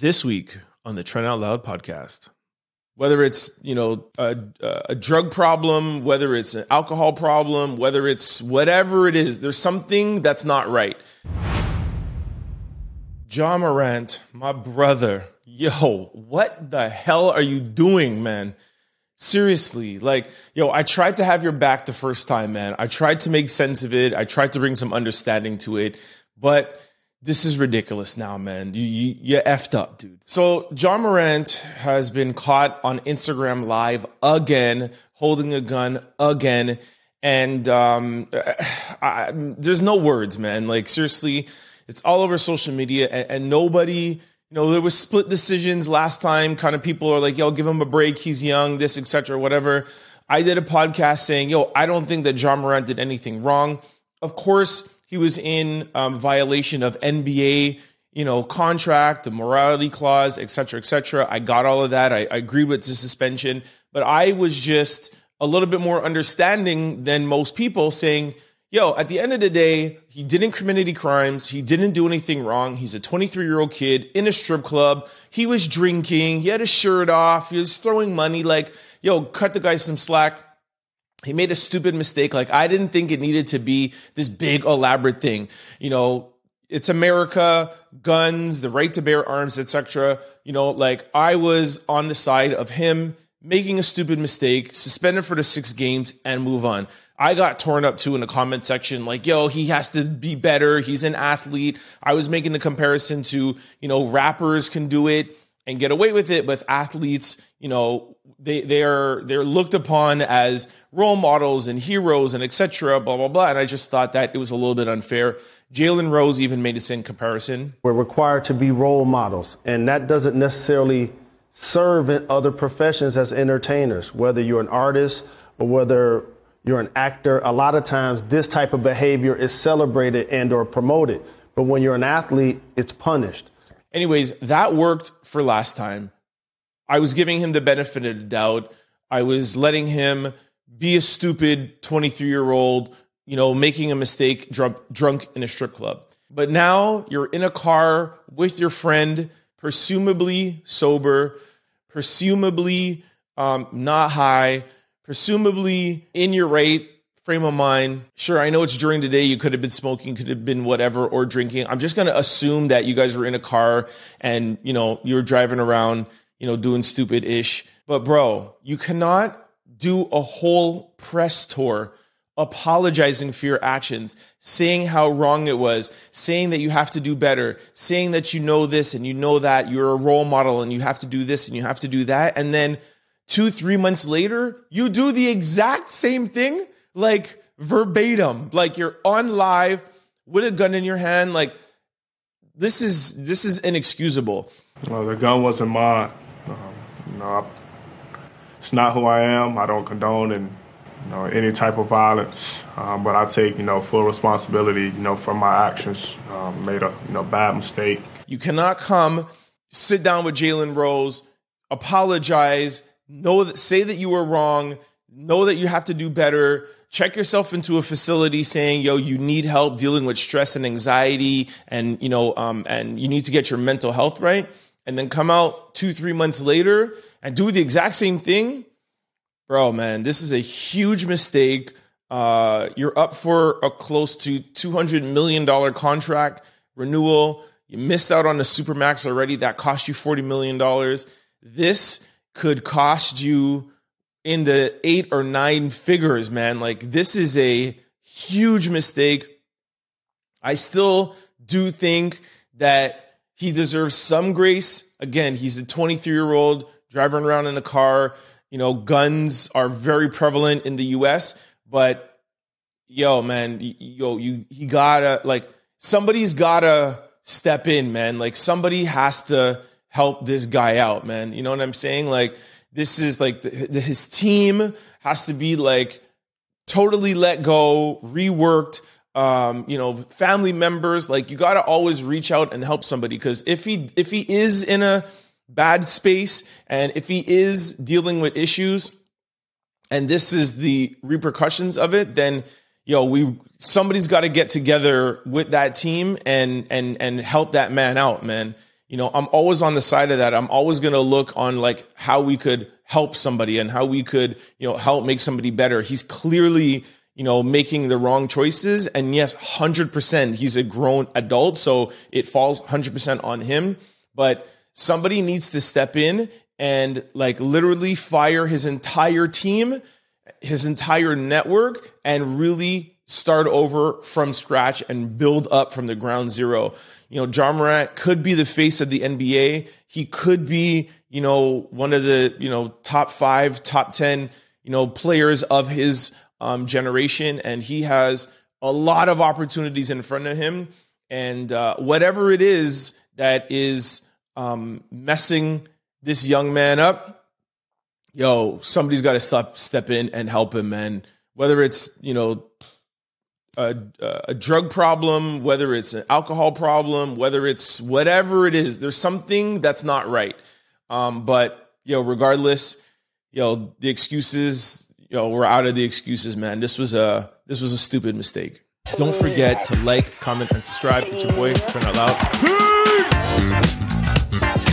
this week on the Trent Out Loud podcast. Whether it's you know a, a drug problem, whether it's an alcohol problem, whether it's whatever it is, there's something that's not right. Ja Morant, my brother, yo, what the hell are you doing, man? Seriously, like, yo, I tried to have your back the first time, man. I tried to make sense of it. I tried to bring some understanding to it, but this is ridiculous now, man. You, you, you effed up, dude. So Ja Morant has been caught on Instagram Live again, holding a gun again. And um, I, there's no words, man. Like, seriously, it's all over social media, and, and nobody you know, there was split decisions last time. Kind of people are like, yo, give him a break. He's young, this, etc., whatever. I did a podcast saying, yo, I don't think that Ja Morant did anything wrong. Of course, he was in um, violation of NBA, you know, contract, the morality clause, et cetera, et cetera. I got all of that. I, I agreed with the suspension, but I was just a little bit more understanding than most people saying, yo, at the end of the day, he didn't commit any crimes. He didn't do anything wrong. He's a 23 year old kid in a strip club. He was drinking. He had his shirt off. He was throwing money. Like, yo, cut the guy some slack he made a stupid mistake. Like I didn't think it needed to be this big elaborate thing. You know, it's America, guns, the right to bear arms, etc. You know, like I was on the side of him making a stupid mistake, suspended for the six games, and move on. I got torn up too in the comment section, like, yo, he has to be better. He's an athlete. I was making the comparison to, you know, rappers can do it and get away with it, but athletes, you know, they they are they're looked upon as role models and heroes and etc. Blah blah blah. And I just thought that it was a little bit unfair. Jalen Rose even made the same comparison. We're required to be role models, and that doesn't necessarily serve in other professions as entertainers. Whether you're an artist or whether you're an actor, a lot of times this type of behavior is celebrated and or promoted. But when you're an athlete, it's punished. Anyways, that worked for last time. I was giving him the benefit of the doubt. I was letting him be a stupid 23 year old, you know, making a mistake drunk, drunk in a strip club. But now you're in a car with your friend, presumably sober, presumably um, not high, presumably in your right frame of mind. Sure, I know it's during the day. You could have been smoking, could have been whatever, or drinking. I'm just going to assume that you guys were in a car and, you know, you were driving around, you know, doing stupid ish. But, bro, you cannot do a whole press tour apologizing for your actions, saying how wrong it was, saying that you have to do better, saying that you know this and you know that, you're a role model and you have to do this and you have to do that. And then two, three months later, you do the exact same thing like verbatim, like you're on live with a gun in your hand. Like this is this is inexcusable. Well, the gun wasn't mine. Um, you know, I, it's not who I am. I don't condone and you know any type of violence, um, but I take you know full responsibility you know for my actions. Um, made a you know bad mistake. You cannot come sit down with Jalen Rose, apologize, know that say that you were wrong, know that you have to do better check yourself into a facility saying, yo, you need help dealing with stress and anxiety and, you know, um, and you need to get your mental health right. And then come out two, three months later and do the exact same thing. Bro, man, this is a huge mistake. Uh, you're up for a close to $200 million contract renewal. You missed out on the Supermax already. That cost you $40 million. This could cost you in the eight or nine figures, man. Like this is a huge mistake. I still do think that he deserves some grace. Again, he's a 23 year old driving around in a car. You know, guns are very prevalent in the US, but yo, man, yo, you, he gotta, like, somebody's gotta step in, man. Like, somebody has to help this guy out, man. You know what I'm saying? Like, this is like the, the, his team has to be like totally let go, reworked. Um, you know, family members, like you got to always reach out and help somebody because if he if he is in a bad space and if he is dealing with issues and this is the repercussions of it, then yo, we somebody's got to get together with that team and and and help that man out, man. You know, I'm always on the side of that. I'm always going to look on like how we could help somebody and how we could, you know, help make somebody better. He's clearly, you know, making the wrong choices. And yes, 100%, he's a grown adult. So it falls 100% on him. But somebody needs to step in and like literally fire his entire team, his entire network, and really start over from scratch and build up from the ground zero. You know, Ja Morant could be the face of the NBA. He could be, you know, one of the, you know, top five, top 10, you know, players of his um, generation. And he has a lot of opportunities in front of him. And uh, whatever it is that is um, messing this young man up, yo, somebody's got to step step in and help him, man. Whether it's you know a, a drug problem, whether it's an alcohol problem, whether it's whatever it is, there's something that's not right. Um, but yo, regardless, yo, the excuses, yo, we're out of the excuses, man. This was a this was a stupid mistake. Don't forget to like, comment, and subscribe. It's your boy, Trent Out Loud. Peace!